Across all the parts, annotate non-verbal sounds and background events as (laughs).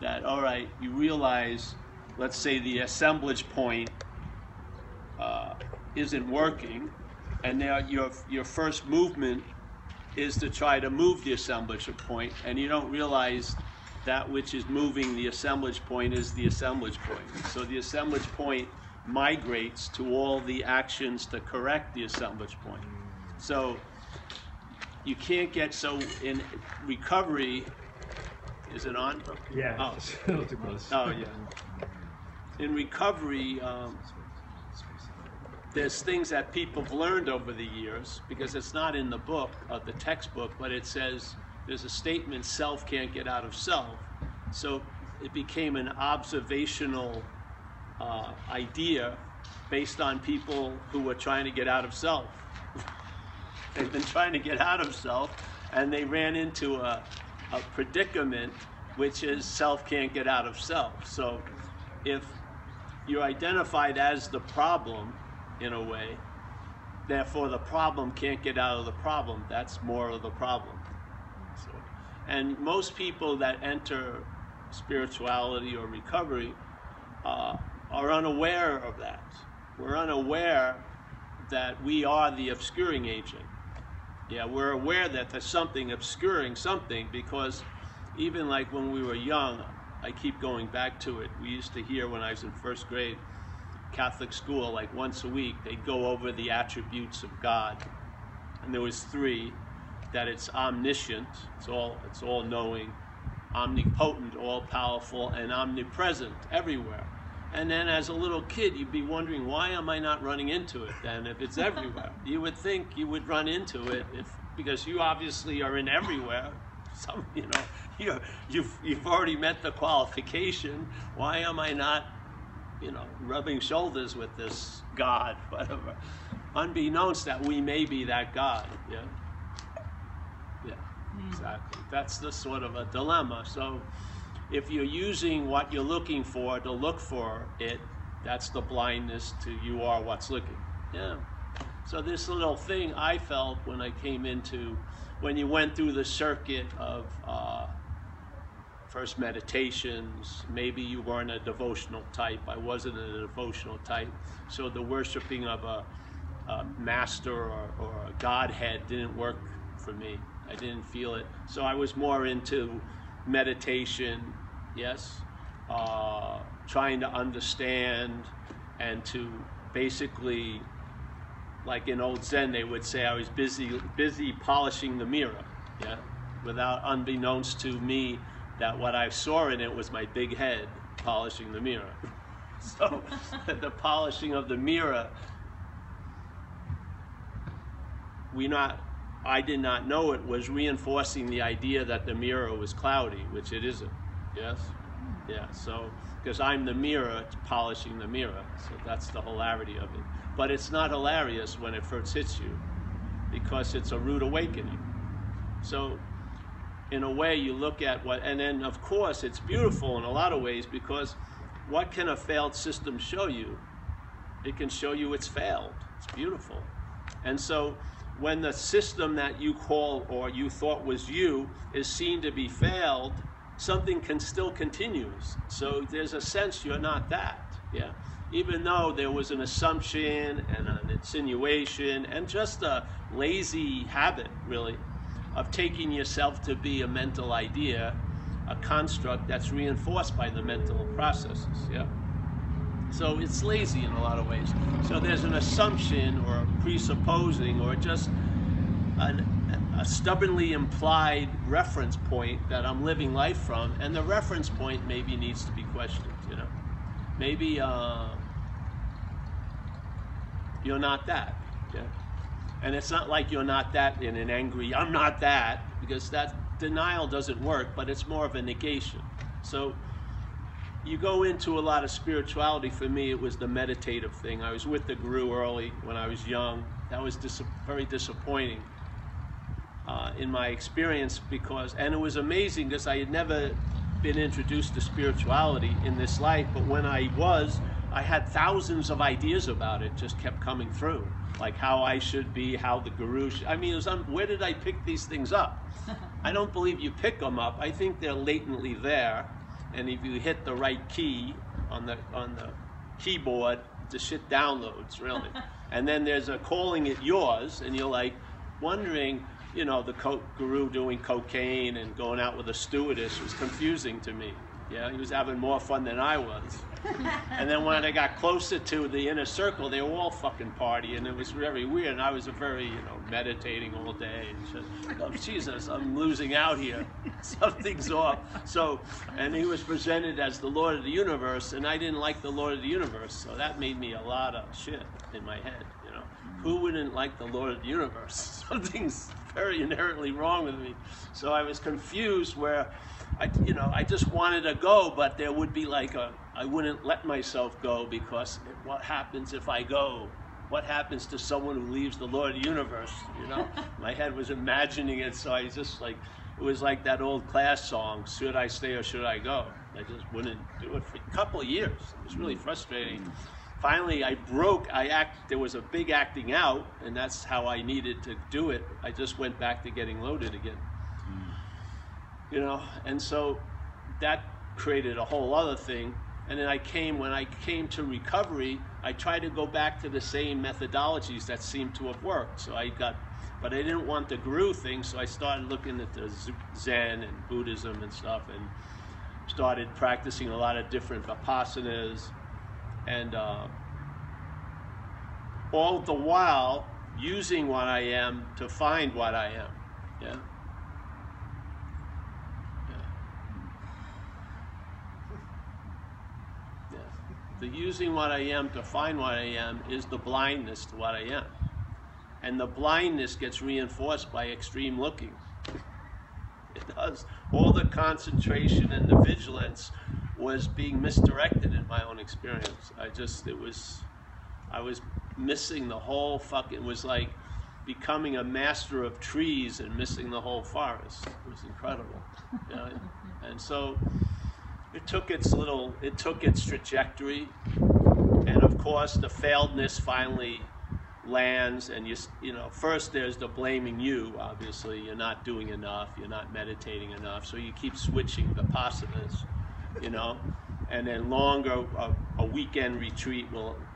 that, all right, you realize, let's say the assemblage point uh, isn't working, and now your, your first movement is to try to move the assemblage point, and you don't realize that which is moving the assemblage point is the assemblage point. So the assemblage point migrates to all the actions to correct the assemblage point. So you can't get so in recovery. Is it on? Yeah. Oh. (laughs) a little too close. Oh yeah. In recovery, um, there's things that people have learned over the years because it's not in the book of the textbook, but it says there's a statement: self can't get out of self. So it became an observational uh, idea based on people who were trying to get out of self. (laughs) They've been trying to get out of self, and they ran into a, a predicament, which is self can't get out of self. So if you're identified as the problem in a way, therefore the problem can't get out of the problem. That's more of the problem. So, and most people that enter spirituality or recovery uh, are unaware of that. We're unaware that we are the obscuring agent. Yeah, we're aware that there's something obscuring something because even like when we were young, I keep going back to it. We used to hear when I was in first grade, Catholic school, like once a week, they'd go over the attributes of God. And there was three, that it's omniscient, it's all it's all knowing, omnipotent, all powerful, and omnipresent everywhere. And then as a little kid, you'd be wondering, why am I not running into it then if it's everywhere? (laughs) you would think you would run into it if, because you obviously are in everywhere. (laughs) Some, you know, you you've, you've already met the qualification. Why am I not, you know, rubbing shoulders with this God, (laughs) whatever? Unbeknownst that we may be that God, yeah? Yeah, hmm. exactly. That's the sort of a dilemma. So, if you're using what you're looking for to look for it, that's the blindness to you are what's looking. Yeah. So this little thing I felt when I came into, when you went through the circuit of uh, first meditations, maybe you weren't a devotional type. I wasn't a devotional type. So the worshiping of a, a master or, or a godhead didn't work for me. I didn't feel it. So I was more into meditation, yes, uh, trying to understand and to basically, like in old Zen, they would say I was busy busy polishing the mirror, yeah, without unbeknownst to me that what I saw in it was my big head polishing the mirror. (laughs) so (laughs) the polishing of the mirror, we not I did not know it was reinforcing the idea that the mirror was cloudy, which it isn't. Yes? Yeah, so, because I'm the mirror it's polishing the mirror. So that's the hilarity of it. But it's not hilarious when it first hits you because it's a rude awakening. So, in a way, you look at what, and then of course, it's beautiful in a lot of ways because what can a failed system show you? It can show you it's failed. It's beautiful. And so, when the system that you call or you thought was you is seen to be failed, something can still continues. So there's a sense you're not that. Yeah. Even though there was an assumption and an insinuation and just a lazy habit, really, of taking yourself to be a mental idea, a construct that's reinforced by the mental processes. Yeah. So it's lazy in a lot of ways. So there's an assumption or a presupposing or just an, a stubbornly implied reference point that I'm living life from, and the reference point maybe needs to be questioned. You know, maybe uh, you're not that. Yeah, and it's not like you're not that in an angry I'm not that because that denial doesn't work, but it's more of a negation. So you go into a lot of spirituality. For me, it was the meditative thing. I was with the guru early when I was young. That was dis- very disappointing uh, in my experience because, and it was amazing because I had never been introduced to spirituality in this life. But when I was, I had thousands of ideas about it. Just kept coming through, like how I should be, how the guru. Should, I mean, it was un- where did I pick these things up? (laughs) I don't believe you pick them up. I think they're latently there and if you hit the right key on the on the keyboard, the shit downloads really. (laughs) and then there's a calling it yours, and you're like wondering, you know, the co- guru doing cocaine and going out with a stewardess was confusing to me. Yeah, he was having more fun than I was. And then when I got closer to the inner circle, they were all fucking partying. It was very weird. And I was very, you know, meditating all day. And just, oh, Jesus, I'm losing out here. Something's off. So, and he was presented as the Lord of the universe, and I didn't like the Lord of the universe. So that made me a lot of shit in my head, you know. Who wouldn't like the Lord of the universe? (laughs) Something's very inherently wrong with me. So I was confused where I, you know, I just wanted to go, but there would be like a, I wouldn't let myself go because what happens if I go? What happens to someone who leaves the Lord of the universe? You know, (laughs) my head was imagining it, so I just like, it was like that old Clash song, should I stay or should I go? I just wouldn't do it for a couple of years. It was really frustrating. Finally, I broke. I act. There was a big acting out, and that's how I needed to do it. I just went back to getting loaded again hmm. you know, and so that created a whole other thing. And then I came, when I came to recovery, I tried to go back to the same methodologies that seemed to have worked. So I got, but I didn't want the guru thing, so I started looking at the Zen and Buddhism and stuff and started practicing a lot of different vipassanas. And uh, all the while using what I am to find what I am. Yeah. The using what I am to find what I am is the blindness to what I am. And the blindness gets reinforced by extreme looking. It does. All the concentration and the vigilance was being misdirected in my own experience. I just, it was, I was missing the whole fucking, it was like becoming a master of trees and missing the whole forest. It was incredible. (laughs) And so, it took its little, it took its trajectory, and of course the failedness finally lands, and you, you know, first there's the blaming you. Obviously, you're not doing enough, you're not meditating enough, so you keep switching the positives, you know, and then longer a, a weekend retreat will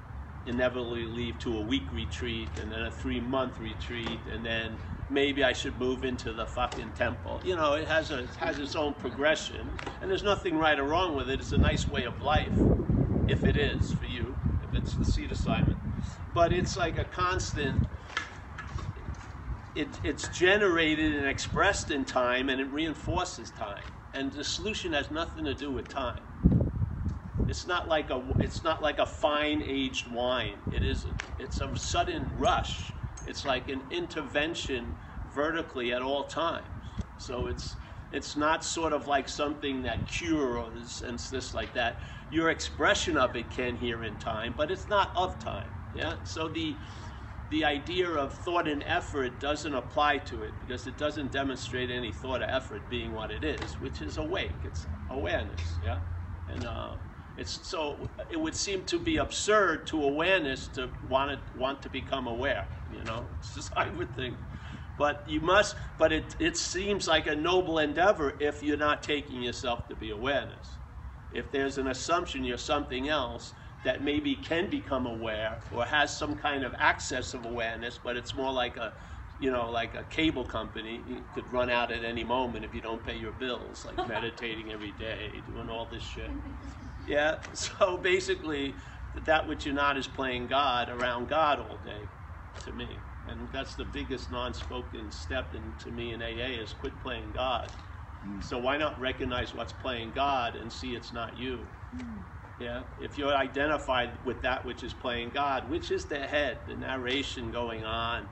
inevitably lead to a week retreat, and then a three month retreat, and then maybe I should move into the fucking temple. You know, it has a it has its own progression, and there's nothing right or wrong with it. It's a nice way of life, if it is for you, if it's the seed assignment. But it's like a constant. It, it's generated and expressed in time, and it reinforces time. And the solution has nothing to do with time. It's not like a it's not like a fine aged wine. It isn't. It's a sudden rush it's like an intervention vertically at all times. So it's it's not sort of like something that cures and this like that. Your expression of it can here in time, but it's not of time. Yeah. So the the idea of thought and effort doesn't apply to it because it doesn't demonstrate any thought or effort being what it is, which is awake. It's awareness. Yeah. And uh, it's so it would seem to be absurd to awareness to want to want to become aware. You know, it's just (laughs) I would think. But you must. But it it seems like a noble endeavor if you're not taking yourself to be awareness. If there's an assumption you're something else that maybe can become aware or has some kind of access of awareness, but it's more like a you know, like a cable company, could run out at any moment if you don't pay your bills, like (laughs) meditating every day, doing all this shit. Yeah, (laughs) so basically, that which you're not is playing God around God all day, to me. And that's the biggest non-spoken step in, to me in AA is quit playing God. Mm. So why not recognize what's playing God and see it's not you? Mm. Yeah, if you're identified with that which is playing God, which is the head, the narration going on,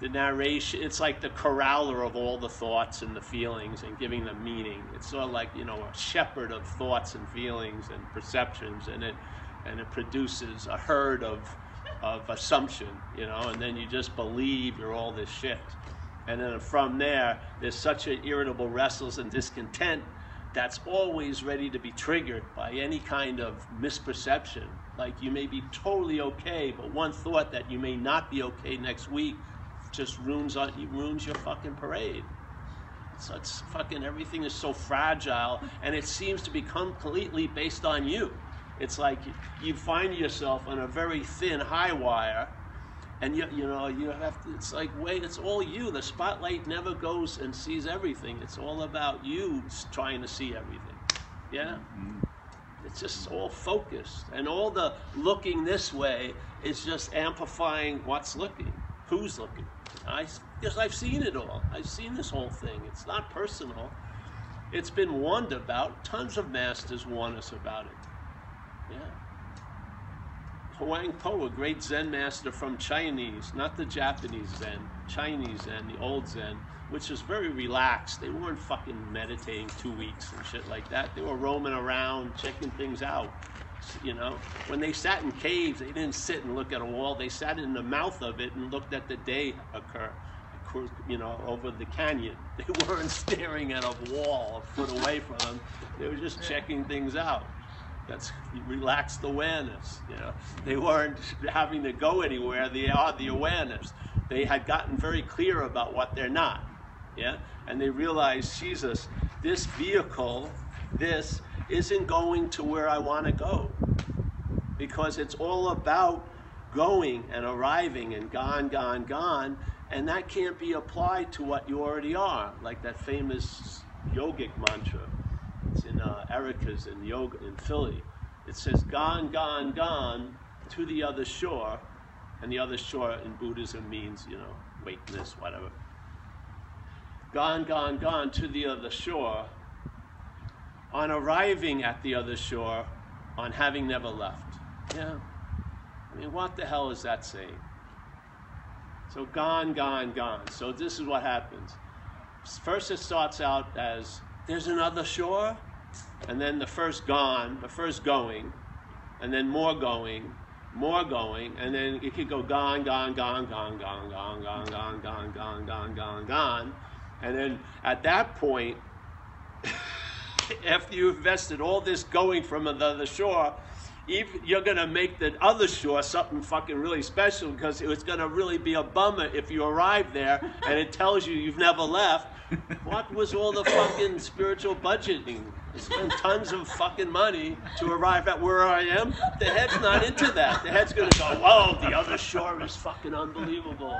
the narration it's like the corraler of all the thoughts and the feelings and giving them meaning it's sort of like you know a shepherd of thoughts and feelings and perceptions and it and it produces a herd of of assumption you know and then you just believe you're all this shit and then from there there's such an irritable restless and discontent that's always ready to be triggered by any kind of misperception like you may be totally okay but one thought that you may not be okay next week just ruins on ruins your fucking parade. So it's fucking everything is so fragile, and it seems to become completely based on you. It's like you find yourself on a very thin high wire, and you you know you have to. It's like wait, it's all you. The spotlight never goes and sees everything. It's all about you trying to see everything. Yeah. Mm-hmm. It's just all focused, and all the looking this way is just amplifying what's looking, who's looking. I because I've seen it all. I've seen this whole thing. It's not personal. It's been warned about. Tons of masters warn us about it. Huang Po, a great Zen master from Chinese, not the Japanese Zen, Chinese Zen, the old Zen, which was very relaxed. They weren't fucking meditating two weeks and shit like that. They were roaming around, checking things out. You know, when they sat in caves, they didn't sit and look at a wall. They sat in the mouth of it and looked at the day occur. You know, over the canyon. (laughs) They weren't staring at a wall a foot away from them. They were just checking things out. That's relaxed awareness. You know, they weren't having to go anywhere. They are the awareness. They had gotten very clear about what they're not. Yeah, and they realized, Jesus, this vehicle, this isn't going to where I want to go, because it's all about going and arriving and gone, gone, gone, and that can't be applied to what you already are, like that famous yogic mantra. It's in uh, Erica's in yoga in Philly. It says, "Gone, gone, gone to the other shore," and the other shore in Buddhism means, you know, wakeness, whatever. Gone, gone, gone to the other shore. On arriving at the other shore, on having never left. Yeah. I mean, what the hell is that saying? So gone, gone, gone. So this is what happens. First, it starts out as there's another shore, and then the first gone, the first going, and then more going, more going, and then it could go gone, gone, gone, gone, gone, gone, gone, gone, gone, gone, gone, gone, gone, and then at that point, after you've invested all this going from another shore, you're going to make the other shore something fucking really special because it's going to really be a bummer if you arrive there and it tells you you've never left. (laughs) What was all the fucking spiritual budgeting? Spend tons of fucking money to arrive at where I am. The head's not into that. The head's gonna go, whoa, the other shore is fucking unbelievable.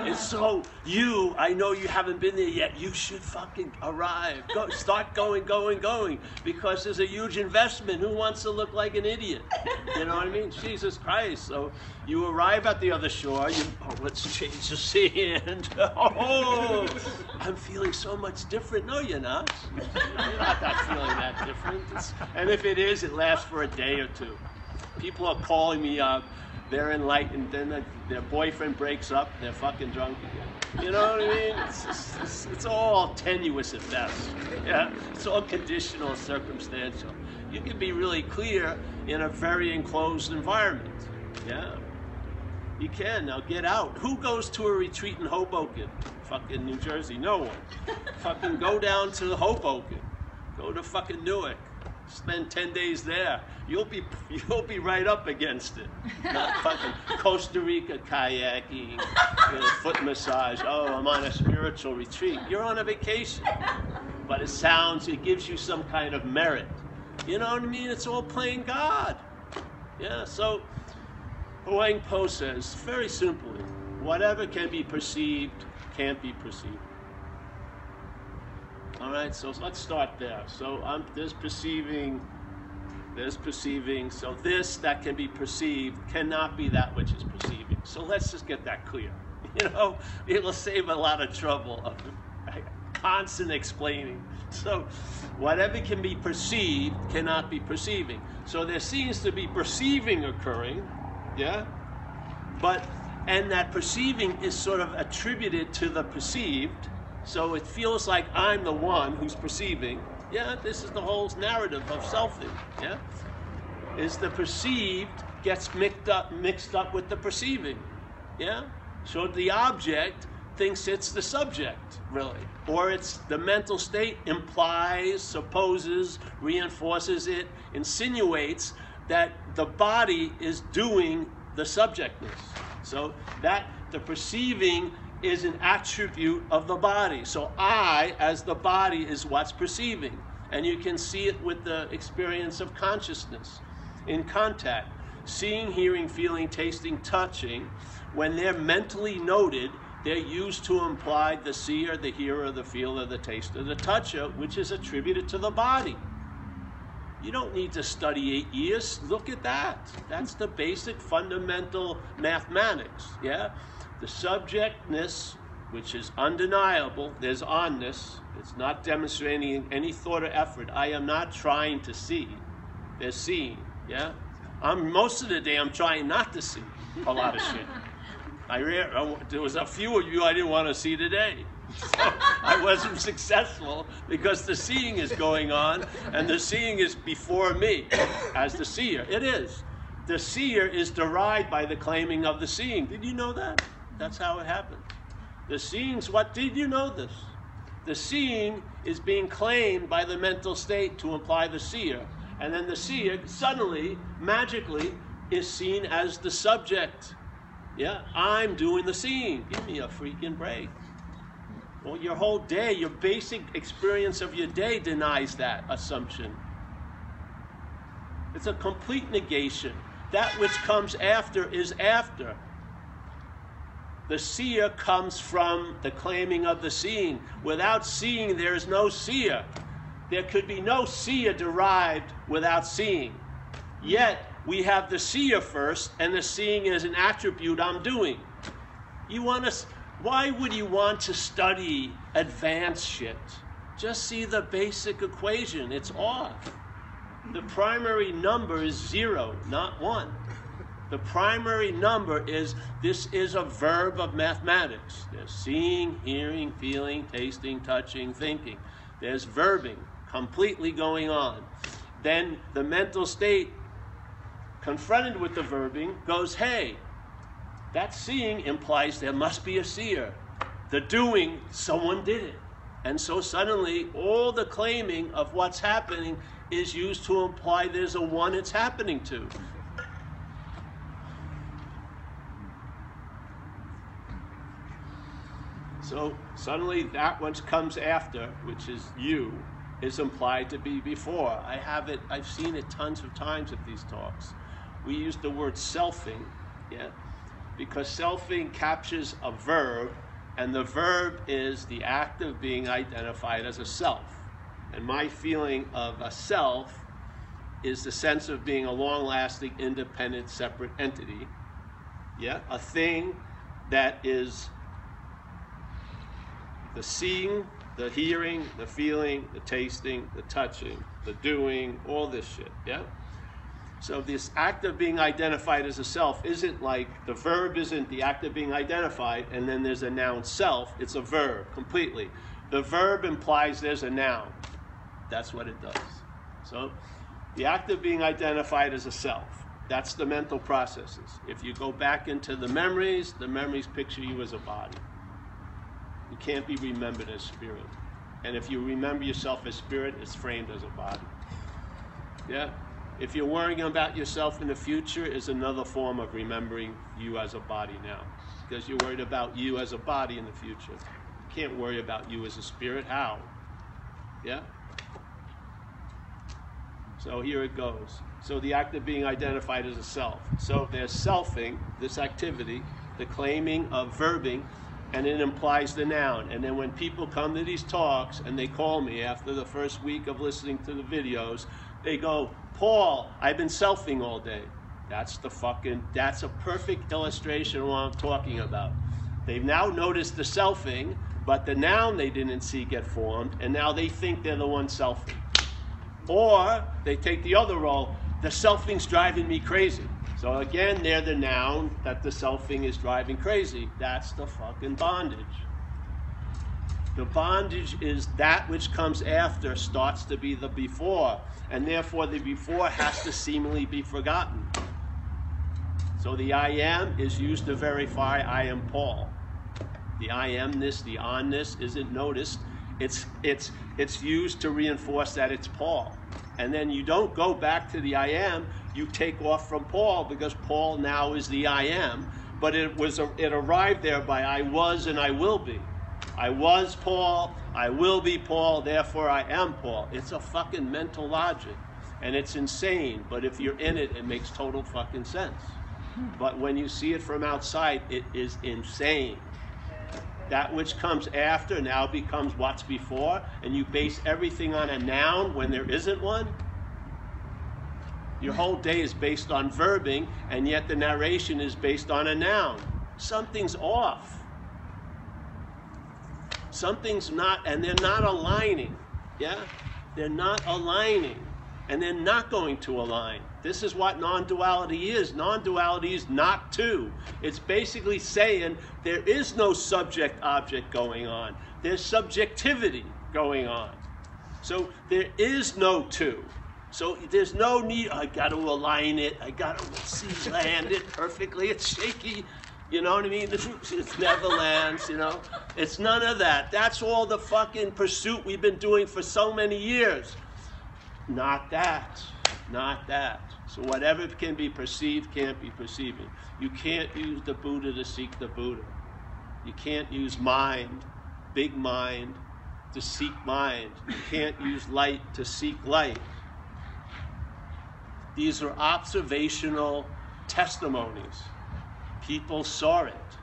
And so you, I know you haven't been there yet. You should fucking arrive. Go, start going, going, going, because there's a huge investment. Who wants to look like an idiot? You know what I mean? Jesus Christ. So you arrive at the other shore. You, oh, let's change the sand. Oh, I'm feeling so much different. No, you're not. You're not that feeling that different. And if it is, it lasts for a day or two. People are calling me up. They're enlightened. Then the, their boyfriend breaks up. They're fucking drunk again. You know what I mean? It's, it's, it's all tenuous at best. Yeah, it's all conditional, circumstantial. You can be really clear in a very enclosed environment. Yeah. You can. Now get out. Who goes to a retreat in Hoboken? Fucking New Jersey. No one. fucking go down to Hoboken. Go to fucking Newark. Spend ten days there. You'll be (laughs) you'll be right up against it. Not (laughs) fucking Costa Rica kayaking, you know, foot massage. Oh, I'm on a spiritual retreat. You're on a vacation, but it sounds it gives you some kind of merit. You know what I mean? It's all playing God. Yeah. So Huang Po says very simply, whatever can be perceived can't be perceived. All right, so let's start there. So um, there's perceiving, there's perceiving. So this that can be perceived cannot be that which is perceiving. So let's just get that clear. (laughs) You know, it'll save a lot of trouble of (laughs) constant explaining. So whatever can be perceived cannot be perceiving. So there seems to be perceiving occurring, yeah, but and that perceiving is sort of attributed to the perceived so it feels like I'm the one who's perceiving. Yeah, this is the whole narrative of selfing. Yeah, is the perceived gets mixed up mixed up with the perceiving. Yeah, so the object thinks it's the subject, really, or it's the mental state implies, supposes, reinforces it, insinuates that the body is doing the subjectness. So that the perceiving is an attribute of the body. So I, as the body, is what's perceiving. And you can see it with the experience of consciousness in contact. Seeing, hearing, feeling, tasting, touching, when they're mentally noted, they're used to imply the seer, the hearer, the feeler, the taster, the toucher, which is attributed to the body. You don't need to study eight years. Look at that. That's the basic fundamental mathematics. Yeah? The subjectness, which is undeniable, there's onness. It's not demonstrating any thought or effort. I am not trying to see. They're seeing. Yeah? I'm most of the day I'm trying not to see a lot of shit. I there was a few of you I didn't want to see today. So I wasn't successful because the seeing is going on, and the seeing is before me as the seer. It is. The seer is derived by the claiming of the seeing. Did you know that? That's how it happens. The seeing's what did you know this? The seeing is being claimed by the mental state to imply the seer. And then the seer suddenly, magically, is seen as the subject. Yeah, I'm doing the seeing. Give me a freaking break. Well, your whole day, your basic experience of your day denies that assumption. It's a complete negation. That which comes after is after. The seer comes from the claiming of the seeing. Without seeing, there is no seer. There could be no seer derived without seeing. Yet, we have the seer first, and the seeing is an attribute I'm doing. You want to, why would you want to study advanced shit? Just see the basic equation. It's off. The primary number is zero, not one. The primary number is this is a verb of mathematics. There's seeing, hearing, feeling, tasting, touching, thinking. There's verbing completely going on. Then the mental state confronted with the verbing, goes, hey, that seeing implies there must be a seer. The doing, someone did it. And so suddenly, all the claiming of what's happening is used to imply there's a one it's happening to. So suddenly, that which comes after, which is you, is implied to be before. I have it, I've seen it tons of times at these talks we use the word selfing, yeah, because selfing captures a verb, and the verb is the act of being identified as a self. And my feeling of a self is the sense of being a long lasting, independent, separate entity. Yeah, a thing that is the seeing, the hearing, the feeling, the tasting, the touching, the doing, all this shit. Yeah? So this act of being identified as a self isn't like the verb isn't the act of being identified and then there's a noun self. It's a verb completely. The verb implies there's a noun. That's what it does. So the act of being identified as a self. That's the mental processes. If you go back into the memories, the memories picture you as a body. You can't be remembered as spirit. And if you remember yourself as spirit, it's framed as a body. Yeah? If you're worrying about yourself in the future, is another form of remembering you as a body now. Because you're worried about you as a body in the future. You can't worry about you as a spirit. How? Yeah? So here it goes. So the act of being identified as a self. So there's selfing, this activity, the claiming of verbing, and it implies the noun. And then when people come to these talks and they call me after the first week of listening to the videos, they go, Paul, I've been selfing all day. That's the fucking, that's a perfect illustration of what I'm talking about. They've now noticed the selfing, but the noun they didn't see get formed, and now they think they're the one selfing. Or they take the other role, the selfing's driving me crazy. So again, they're the noun that the selfing is driving crazy. That's the fucking bondage. The bondage is that which comes after starts to be the before, and therefore the before has to seemingly be forgotten. So the I am is used to verify I am Paul. The I amness, the onness isn't noticed. It's it's it's used to reinforce that it's Paul. And then you don't go back to the I am, you take off from Paul because Paul now is the I am but it was it arrived there by I was and I will be. I was Paul, I will be Paul, therefore I am Paul. It's a fucking mental logic. And it's insane, but if you're in it, it makes total fucking sense. But when you see it from outside, it is insane. That which comes after now becomes what's before, and you base everything on a noun when there isn't one. Your whole day is based on verbing, and yet the narration is based on a noun. Something's off. Something's not, and they're not aligning. Yeah? They're not aligning, and they're not going to align. This is what non duality is. Non duality is not two. It's basically saying there is no subject object going on, there's subjectivity going on. So there is no two. So there's no need, I got to align it, I got to see land it perfectly, it's shaky. You know what I mean? It's never lands, you know? It's none of that. That's all the fucking pursuit we've been doing for so many years. Not that. Not that. So whatever can be perceived can't be perceiving. You can't use the Buddha to seek the Buddha. You can't use mind, big mind, to seek mind. You can't use light to seek light. These are observational testimonies. People saw it.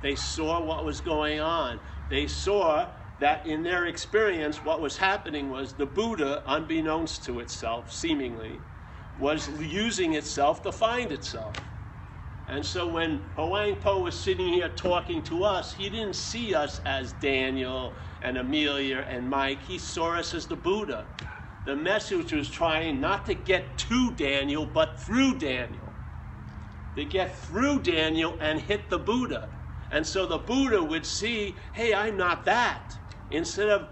They saw what was going on. They saw that in their experience, what was happening was the Buddha, unbeknownst to itself, seemingly, was using itself to find itself. And so when Huang Po was sitting here talking to us, he didn't see us as Daniel and Amelia and Mike. He saw us as the Buddha. The message was trying not to get to Daniel, but through Daniel. To get through Daniel and hit the Buddha. And so the Buddha would see, hey, I'm not that. Instead of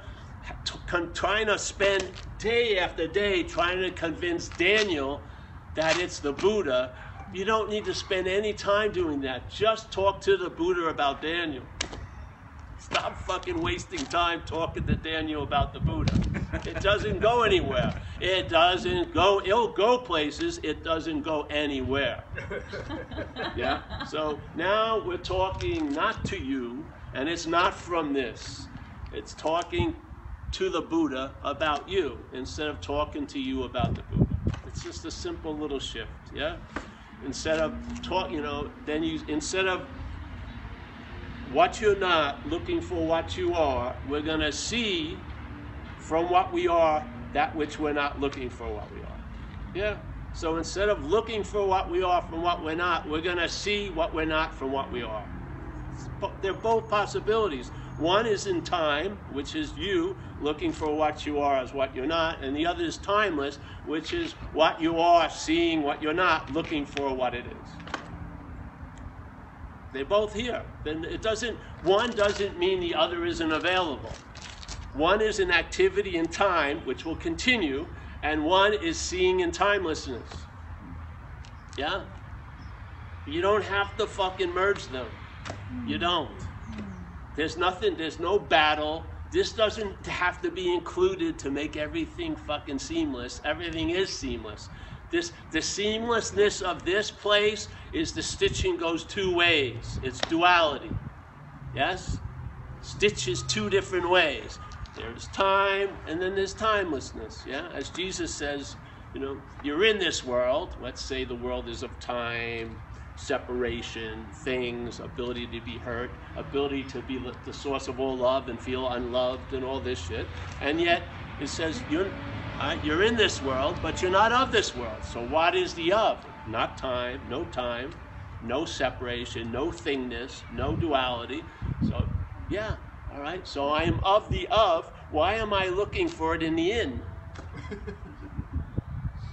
trying to spend day after day trying to convince Daniel that it's the Buddha, you don't need to spend any time doing that. Just talk to the Buddha about Daniel. Stop fucking wasting time talking to Daniel about the Buddha. It doesn't go anywhere. It doesn't go, it'll go places, it doesn't go anywhere. (laughs) Yeah? So now we're talking not to you, and it's not from this. It's talking to the Buddha about you instead of talking to you about the Buddha. It's just a simple little shift, yeah? Instead of talk, you know, then you instead of what you're not looking for what you are, we're going to see from what we are that which we're not looking for what we are. Yeah? So instead of looking for what we are from what we're not, we're going to see what we're not from what we are. They're both possibilities. One is in time, which is you looking for what you are as what you're not, and the other is timeless, which is what you are seeing what you're not, looking for what it is. They're both here. Then it doesn't one doesn't mean the other isn't available. One is an activity in time, which will continue, and one is seeing in timelessness. Yeah? You don't have to fucking merge them. You don't. There's nothing, there's no battle. This doesn't have to be included to make everything fucking seamless. Everything is seamless. This the seamlessness of this place is the stitching goes two ways. It's duality. Yes? Stitches two different ways. There's time and then there's timelessness. Yeah? As Jesus says, you know, you're in this world. Let's say the world is of time, separation, things, ability to be hurt, ability to be the source of all love and feel unloved and all this shit. And yet it says you're uh, you're in this world, but you're not of this world. So what is the of? Not time, no time, no separation, no thingness, no duality. So yeah, all right. So I am of the of. Why am I looking for it in the in?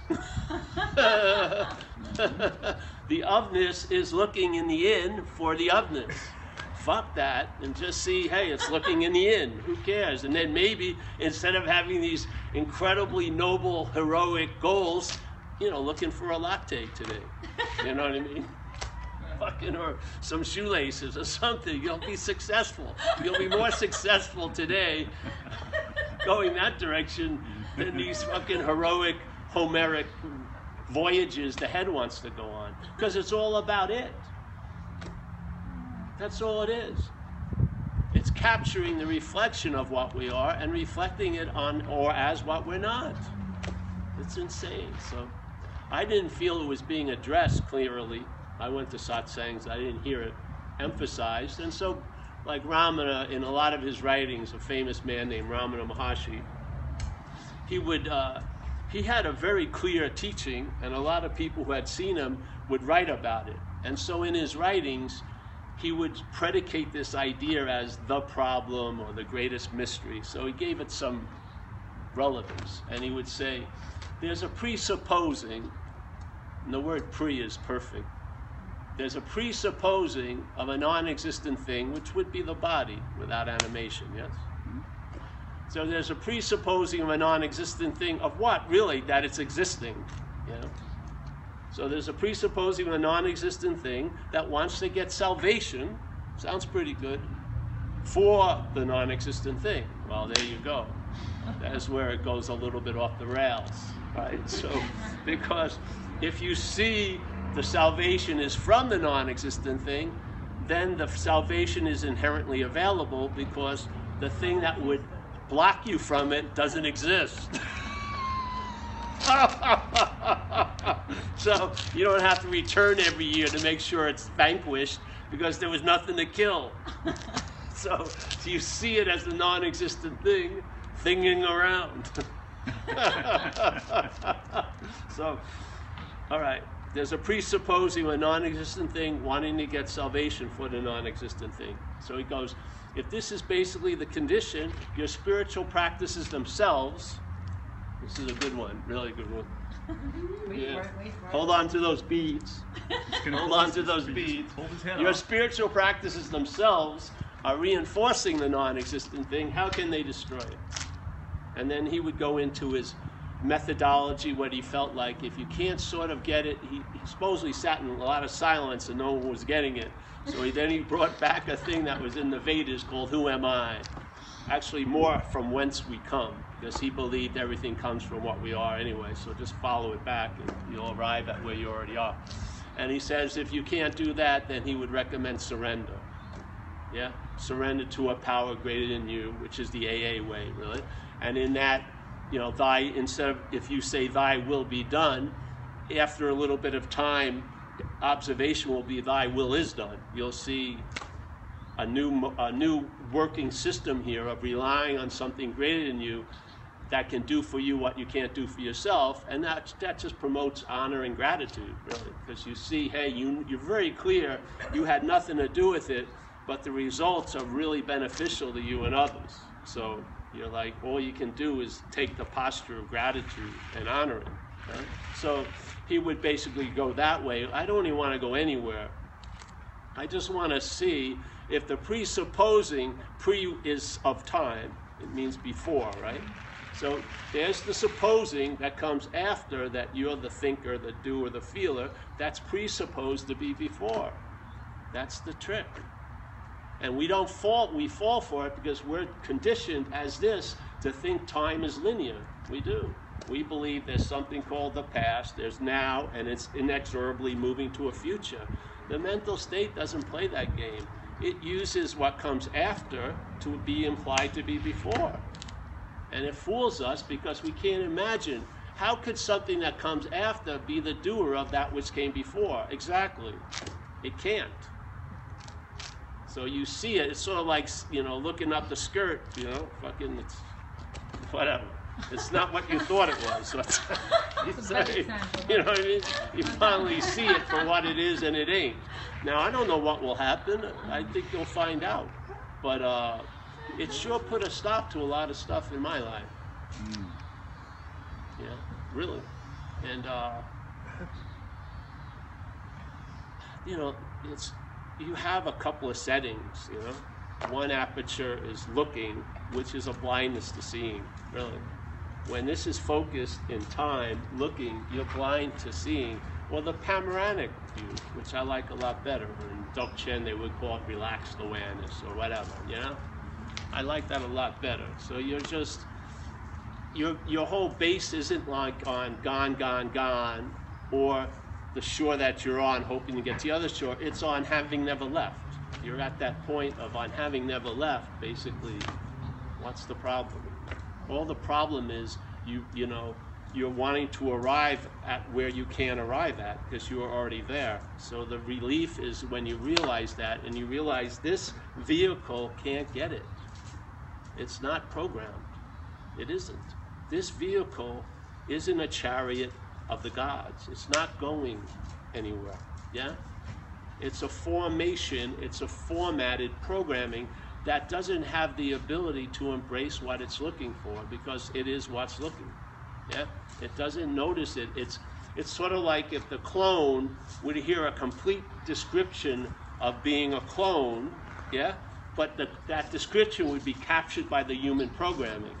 (laughs) the ofness is looking in the in for the ofness. Fuck that and just see, hey, it's looking in the in. Who cares? And then maybe instead of having these incredibly noble, heroic goals, you know, looking for a latte today. You know what I mean? (laughs) Fucking or some shoelaces or something. You'll be successful. You'll be more successful today going that direction than these fucking heroic, Homeric voyages the head wants to go on because it's all about it. That's all it is. It's capturing the reflection of what we are and reflecting it on or as what we're not. It's insane. So I didn't feel it was being addressed clearly. I went to satsangs, I didn't hear it emphasized. And so, like Ramana, in a lot of his writings, a famous man named Ramana Maharshi, he would. Uh, he had a very clear teaching, and a lot of people who had seen him would write about it. And so in his writings, he would predicate this idea as the problem or the greatest mystery. So he gave it some relevance. And he would say, there's a presupposing, and the word pre is perfect. There's a presupposing of a non existent thing, which would be the body without animation, yes? Mm-hmm. So there's a presupposing of a non-existent thing of what really that it's existing. You know? So there's a presupposing of a non-existent thing that wants to get salvation. Sounds pretty good. For the non-existent thing. Well, there you go. That's where it goes a little bit off the rails, right? (laughs) So because if you see the salvation is from the non-existent thing, then the salvation is inherently available because the thing that would block you from it doesn't exist. (laughs) so you don't have to return every year to make sure it's vanquished because there was nothing to kill. (laughs) so, so you see it as the non existent thing thinging around. (laughs) so, all right, there's a presupposing a non existent thing wanting to get salvation for the non existent thing. So he goes, if this is basically the condition, your spiritual practices themselves, this is a good one, really good one. (laughs) Wait Yeah. for it, wait for it. Hold on to those beads. Hold on to those beads. Hold his head Your up. spiritual practices themselves are reinforcing the non existent thing. How can they destroy it? And then he would go into his methodology, what he felt like. If you can't sort of get it, he, he supposedly sat in a lot of silence and no one was getting it. So he, then he brought back a thing that was in the Vedas called Who Am I? Actually, more from whence we come, because he believed everything comes from what we are anyway. So just follow it back and you'll arrive at where you already are. And he says if you can't do that, then he would recommend surrender. Yeah? Surrender to a power greater than you, which is the AA way, really. And in that, you know, thy, instead of, if you say thy will be done, after a little bit of time, observation will be thy will is done. You'll see a new, a new working system here of relying on something greater than you that can do for you what you can't do for yourself, and that that just promotes honor and gratitude, really, because you see, hey, you you're very clear you had nothing to do with it, but the results are really beneficial to you and others. So you're like, all you can do is take the posture of gratitude and honor it. Right? So he would basically go that way. I don't even want to go anywhere. I just want to see if the presupposing pre is of time. It means before, right? So there's the supposing that comes after that you're the thinker, the doer, the feeler. That's presupposed to be before. That's the trick. And we don't fall, we fall for it because we're conditioned as this to think time is linear. We do. We believe there's something called the past, there's now, and it's inexorably moving to a future. The mental state doesn't play that game. It uses what comes after to be implied to be before. And it fools us because we can't imagine how could something that comes after be the doer of that which came before? Exactly. It can't. So you see it, it's sort of like, you know, looking up the skirt, you know, fucking, it's whatever. It's not what you thought it was. (laughs) You, It's a better say, you know what I mean? You finally see it for what it is and it ain't. Now, I don't know what will happen. I think you'll find out. But uh, it sure put a stop to a lot of stuff in my life. Yeah, really. And, uh, you know, it's you have a couple of settings, you know. One aperture is looking, which is a blindness to seeing, really. When this is focused in time, looking, you're blind to seeing. Or the panoramic view, which I like a lot better. In Dzogchen, they would call it relaxed awareness or whatever, you know? I like that a lot better. So you're just, your, your whole base isn't like on gone, gone, gone, or the shore that you're on hoping to get to the other shore. It's on having never left. you're at that point of on having never left, basically, what's the problem? All the problem is you you know you're wanting to arrive at where you can't arrive at because you are already there. So the relief is when you realize that and you realize this vehicle can't get it. It's not programmed. It isn't. This vehicle isn't a chariot of the gods. It's not going anywhere. Yeah? It's a formation, it's a formatted programming that doesn't have the ability to embrace what it's looking for because it is what's looking. Yeah? It doesn't notice it. It's it's sort of like if the clone would hear a complete description of being a clone, yeah? But the, that description would be captured by the human programming.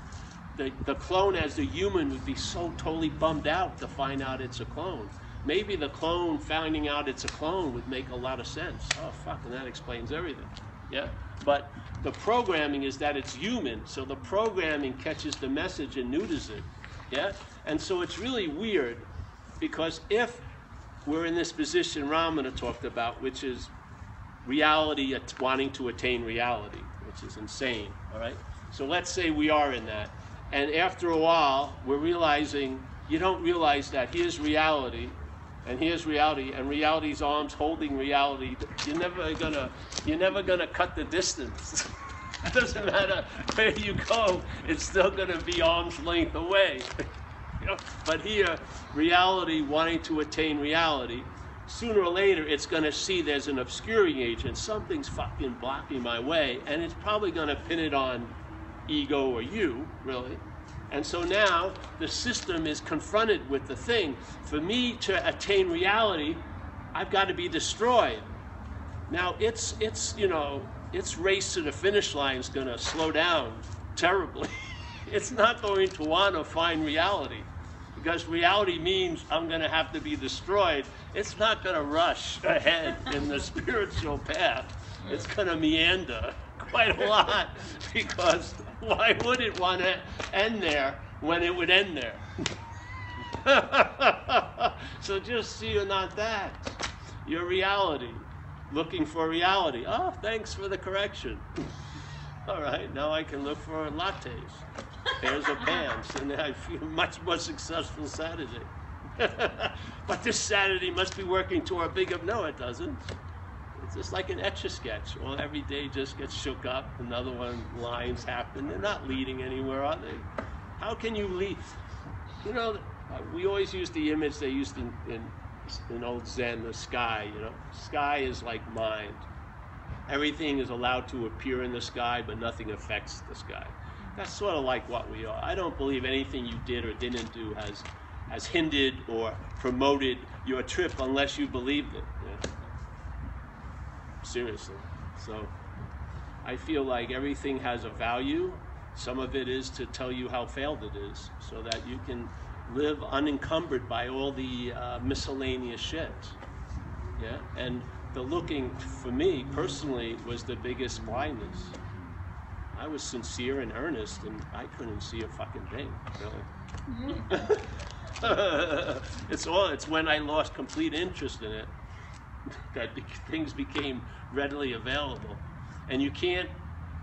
The, the clone as the human would be so totally bummed out to find out it's a clone. Maybe the clone finding out it's a clone would make a lot of sense. Oh, fuck, and that explains everything. Yeah? But the programming is that it's human, so the programming catches the message and neuters it. Yeah? And so it's really weird because if we're in this position Ramana talked about, which is reality at wanting to attain reality, which is insane, all right? So let's say we are in that. And after a while, we're realizing you don't realize that here's reality, and here's reality, and reality's arms holding reality. You're never gonna, you're never gonna cut the distance. it (laughs) doesn't matter where you go; it's still gonna be arm's length away. (laughs) But here, reality wanting to attain reality, sooner or later it's going to see there's an obscuring agent, something's fucking blocking my way, and it's probably going to pin it on ego or you, really. And so now the system is confronted with the thing. For me to attain reality, I've got to be destroyed. Now it's it's you know its race to the finish line is going to slow down terribly. (laughs) it's not going to want to find reality because reality means I'm going to have to be destroyed. It's not going to rush ahead in the (laughs) spiritual path. It's going to meander quite a lot because why would it want to end there when it would end there? (laughs) so just see you're not that. Your reality. Looking for reality. Oh, thanks for the correction. All right, now I can look for lattes pairs of pants, and I feel much more successful Saturday. (laughs) but this Saturday must be working toward big bigger. No, it doesn't. It's just like an etch a sketch. Well, every day just gets shook up. Another one lines happen. They're not leading anywhere, are they? How can you lead? You know, uh, we always use the image they used in, in in old Zen, the sky. You know, sky is like mind. Everything is allowed to appear in the sky, but nothing affects the sky. That's sort of like what we are. I don't believe anything you did or didn't do has has hindered or promoted your trip unless you believed it. Seriously. So I feel like everything has a value. Some of it is to tell you how failed it is so that you can live unencumbered by all the uh, miscellaneous shit. Yeah? And the looking, for me personally, was the biggest blindness. I was sincere and earnest, and I couldn't see a fucking thing, really. (laughs) it's all. It's when I lost complete interest in it that (laughs) things became readily available, and you can't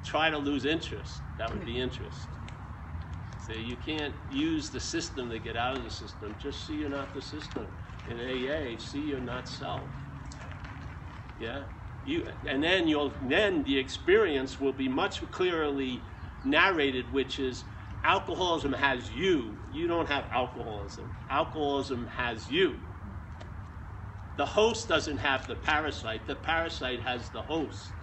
try to lose interest. That would be interest. So you can't use the system to get out of the system. Just see you're not the system. In AA, see you're not self. Yeah you and then you'll then the experience will be much clearly narrated which is alcoholism has you you don't have alcoholism alcoholism has you the host doesn't have the parasite. The parasite has the host.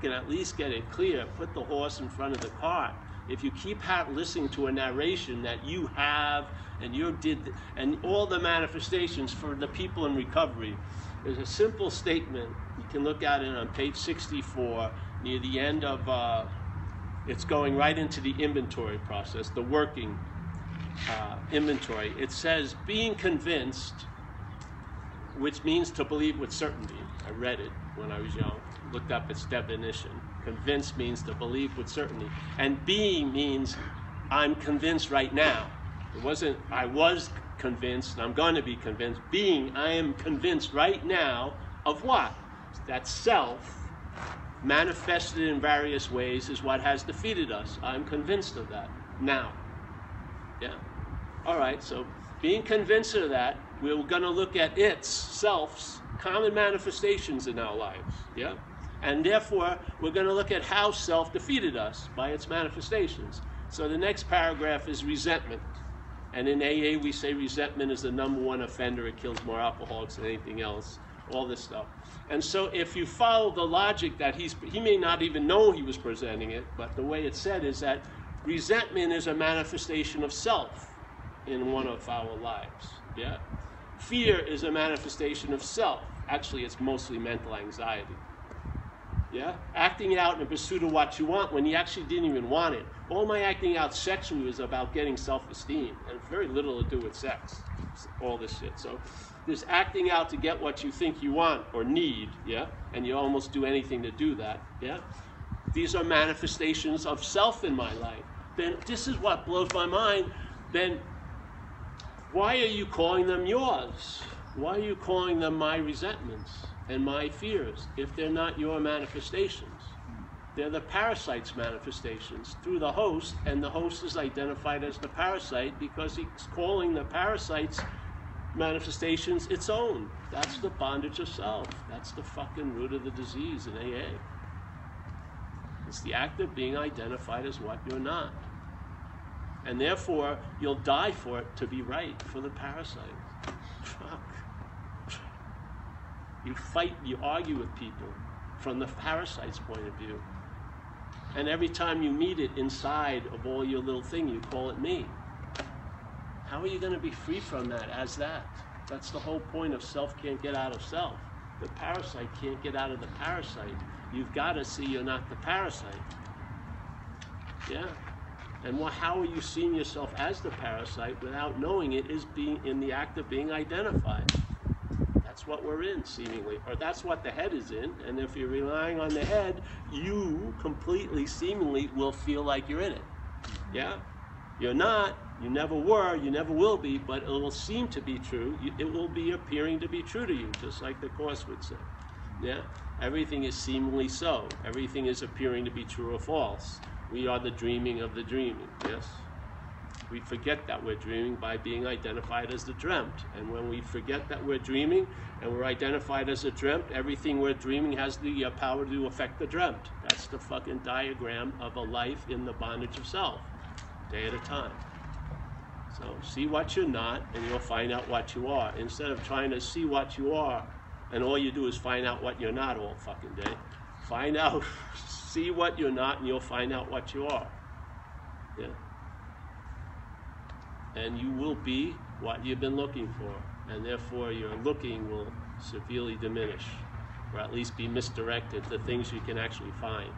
Can at least get it clear put the horse in front of the cart if you keep listening to a narration that you have and you did and all the manifestations for the people in recovery there's a simple statement you can look at it on page 64 near the end of, uh, it's going right into the inventory process, the working uh, inventory. It says, being convinced, which means to believe with certainty. I read it when I was young, looked up its definition. Convinced means to believe with certainty. And being means I'm convinced right now. It wasn't, I was convinced, and I'm going to be convinced. Being, I am convinced right now of what? that self manifested in various ways, is what has defeated us. I'm convinced of that now. Yeah? All right, so being convinced of that, we're going to look at its, self's, common manifestations in our lives. Yeah? And therefore, we're going to look at how self defeated us by its manifestations. So the next paragraph is resentment. And in AA, we say resentment is the number one offender. It kills more alcoholics than anything else. All this stuff. And so, if you follow the logic that he's, he may not even know he was presenting it, but the way it's said is that resentment is a manifestation of self in one of our lives. Yeah? Fear is a manifestation of self. Actually, it's mostly mental anxiety. Yeah? Acting out in pursuit of what you want when you actually didn't even want it. All my acting out sexually was about getting self esteem and very little to do with sex. All this shit. So there's acting out to get what you think you want or need, yeah? And you almost do anything to do that, yeah? These are manifestations of self in my life. Then this is what blows my mind. Then why are you calling them yours? Why are you calling them my resentments and my fears if they're not your manifestations? They're the parasite's manifestations through the host, and the host is identified as the parasite because he's calling the parasite's manifestations its own. That's the bondage of self. That's the fucking root of the disease in AA. It's the act of being identified as what you're not. And therefore, you'll die for it to be right for the parasite. Fuck. You fight, you argue with people from the parasite's point of view. And every time you meet it inside of all your little thing, you call it me. How are you going to be free from that as that? That's the whole point of self can't get out of self. The parasite can't get out of the parasite. You've got to see you're not the parasite. Yeah. And what, how are you seeing yourself as the parasite without knowing it is being in the act of being identified? That's what we're in, seemingly, or that's what the head is in. And if you're relying on the head, you completely, seemingly, will feel like you're in it. Yeah? You're not, you never were, you never will be, but it will seem to be true. It will be appearing to be true to you, just like the Course would say. Yeah? Everything is seemingly so, everything is appearing to be true or false. We are the dreaming of the dreaming, yes? We forget that we're dreaming by being identified as the dreamt. And when we forget that we're dreaming and we're identified as a dreamt, everything we're dreaming has the uh, power to affect the dreamt. That's the fucking diagram of a life in the bondage of self, day at a time. So see what you're not, and you'll find out what you are. Instead of trying to see what you are, and all you do is find out what you're not all fucking day. Find (laughs) out, see what you're not, and you'll find out what you are. Yeah. And you will be what you've been looking for, and therefore your looking will severely diminish, or at least be misdirected to things you can actually find.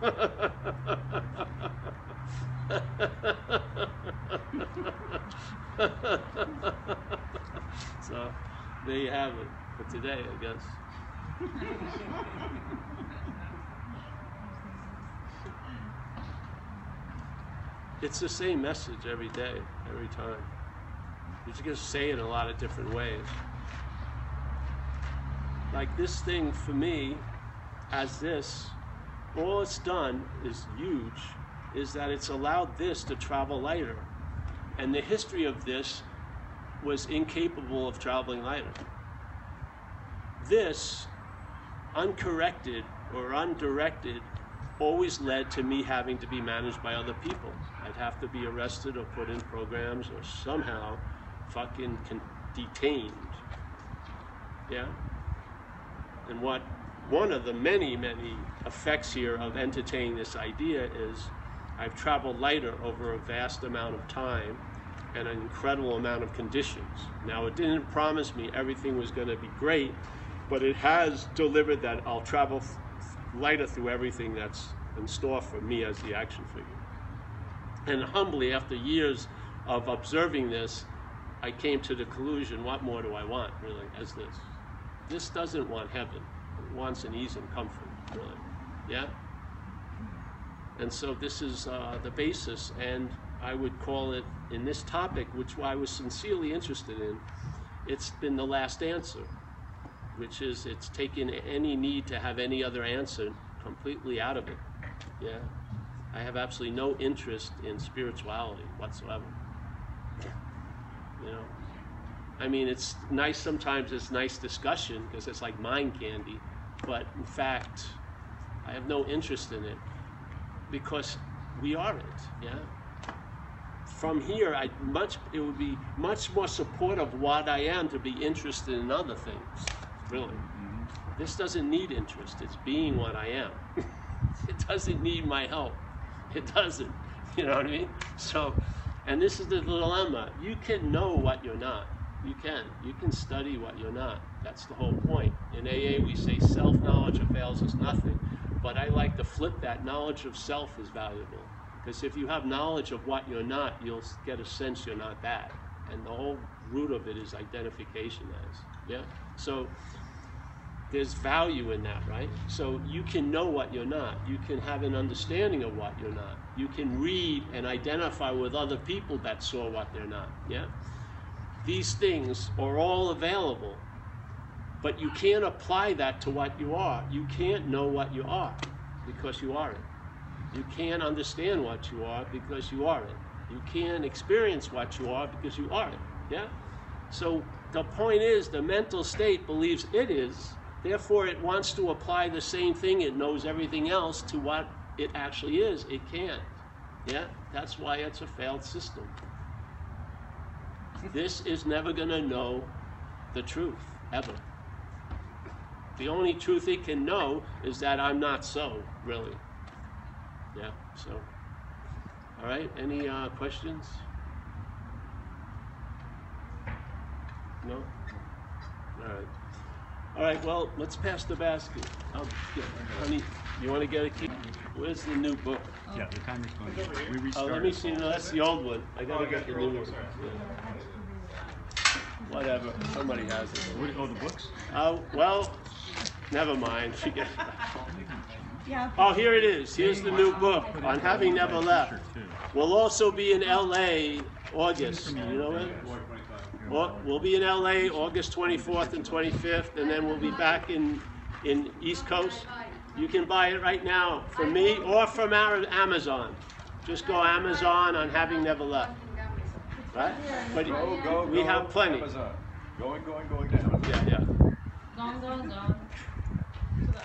(laughs) so there you have it for today, I guess. (laughs) it's the same message every day, every time. You're just going to say it in a lot of different ways. Like this thing for me, as this, all it's done is huge, is that it's allowed this to travel lighter. And the history of this was incapable of traveling lighter. This, uncorrected or undirected, always led to me having to be managed by other people. I'd have to be arrested or put in programs or somehow fucking con- detained. Yeah? And what one of the many, many effects here of entertaining this idea is I've traveled lighter over a vast amount of time and an incredible amount of conditions. Now, it didn't promise me everything was going to be great, but it has delivered that I'll travel lighter through everything that's in store for me as the action figure. And humbly, after years of observing this, I came to the conclusion what more do I want, really, as this? This doesn't want heaven, it wants an ease and comfort, really. Yeah? And so this is uh, the basis, and I would call it in this topic, which I was sincerely interested in, it's been the last answer. Which is it's taken any need to have any other answer completely out of it. Yeah. I have absolutely no interest in spirituality whatsoever. You know, I mean, it's nice sometimes. It's nice discussion because it's like mind candy, but in fact, I have no interest in it because we are it. Yeah. From here, I much it would be much more supportive of what I am to be interested in other things. Really, mm-hmm. this doesn't need interest. It's being what I am. (laughs) it doesn't need my help. It doesn't. You know what I mean? So, and this is the dilemma. You can know what you're not. You can. You can study what you're not. That's the whole point. In AA, we say self knowledge avails us nothing. But I like to flip that. Knowledge of self is valuable. Because if you have knowledge of what you're not, you'll get a sense you're not that. And the whole root of it is identification as. Yeah? So, there's value in that, right? So you can know what you're not. You can have an understanding of what you're not. You can read and identify with other people that saw what they're not. Yeah? These things are all available, but you can't apply that to what you are. You can't know what you are because you are it. You can't understand what you are because you are it. You can't experience what you are because you are it. Yeah? So the point is, the mental state believes it is, therefore it wants to apply the same thing it knows everything else to what it actually is. It can't. Yeah? That's why it's a failed system. This is never going to know the truth, ever. The only truth it can know is that I'm not so, really. Yeah, so. All right, any uh, questions? No? All right. All right, well, let's pass the basket. I'll get, honey, you want to get a key? Where's the new book? Yeah, the timer's going. We Oh, restarted. let me see, no, that's the old one. I gotta get the new one. Whatever, somebody has it. What, oh, the books? Uh, well, never mind, forget. Yeah. Oh, here it is, here's the new book, on having never left. We'll also be in LA August, you know it? Well, we'll be in LA August 24th and 25th, and then we'll be back in, in East Coast. You can buy it right now from me or from our Amazon. Just go Amazon on having never left, right? But Go, go, we go. have plenty. Amazon. Going, going, going to Amazon. Yeah, yeah. Gone, gone, gone.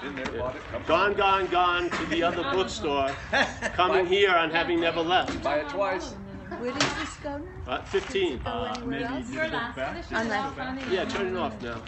Been there, bought it. come Gone, gone, gone to the other bookstore. (laughs) Coming here on having never left. Buy it twice. Where does this go now? Uh, 15. Uh, maybe you go back. Finish Just it go off, back. honey. Yeah, turn it off now.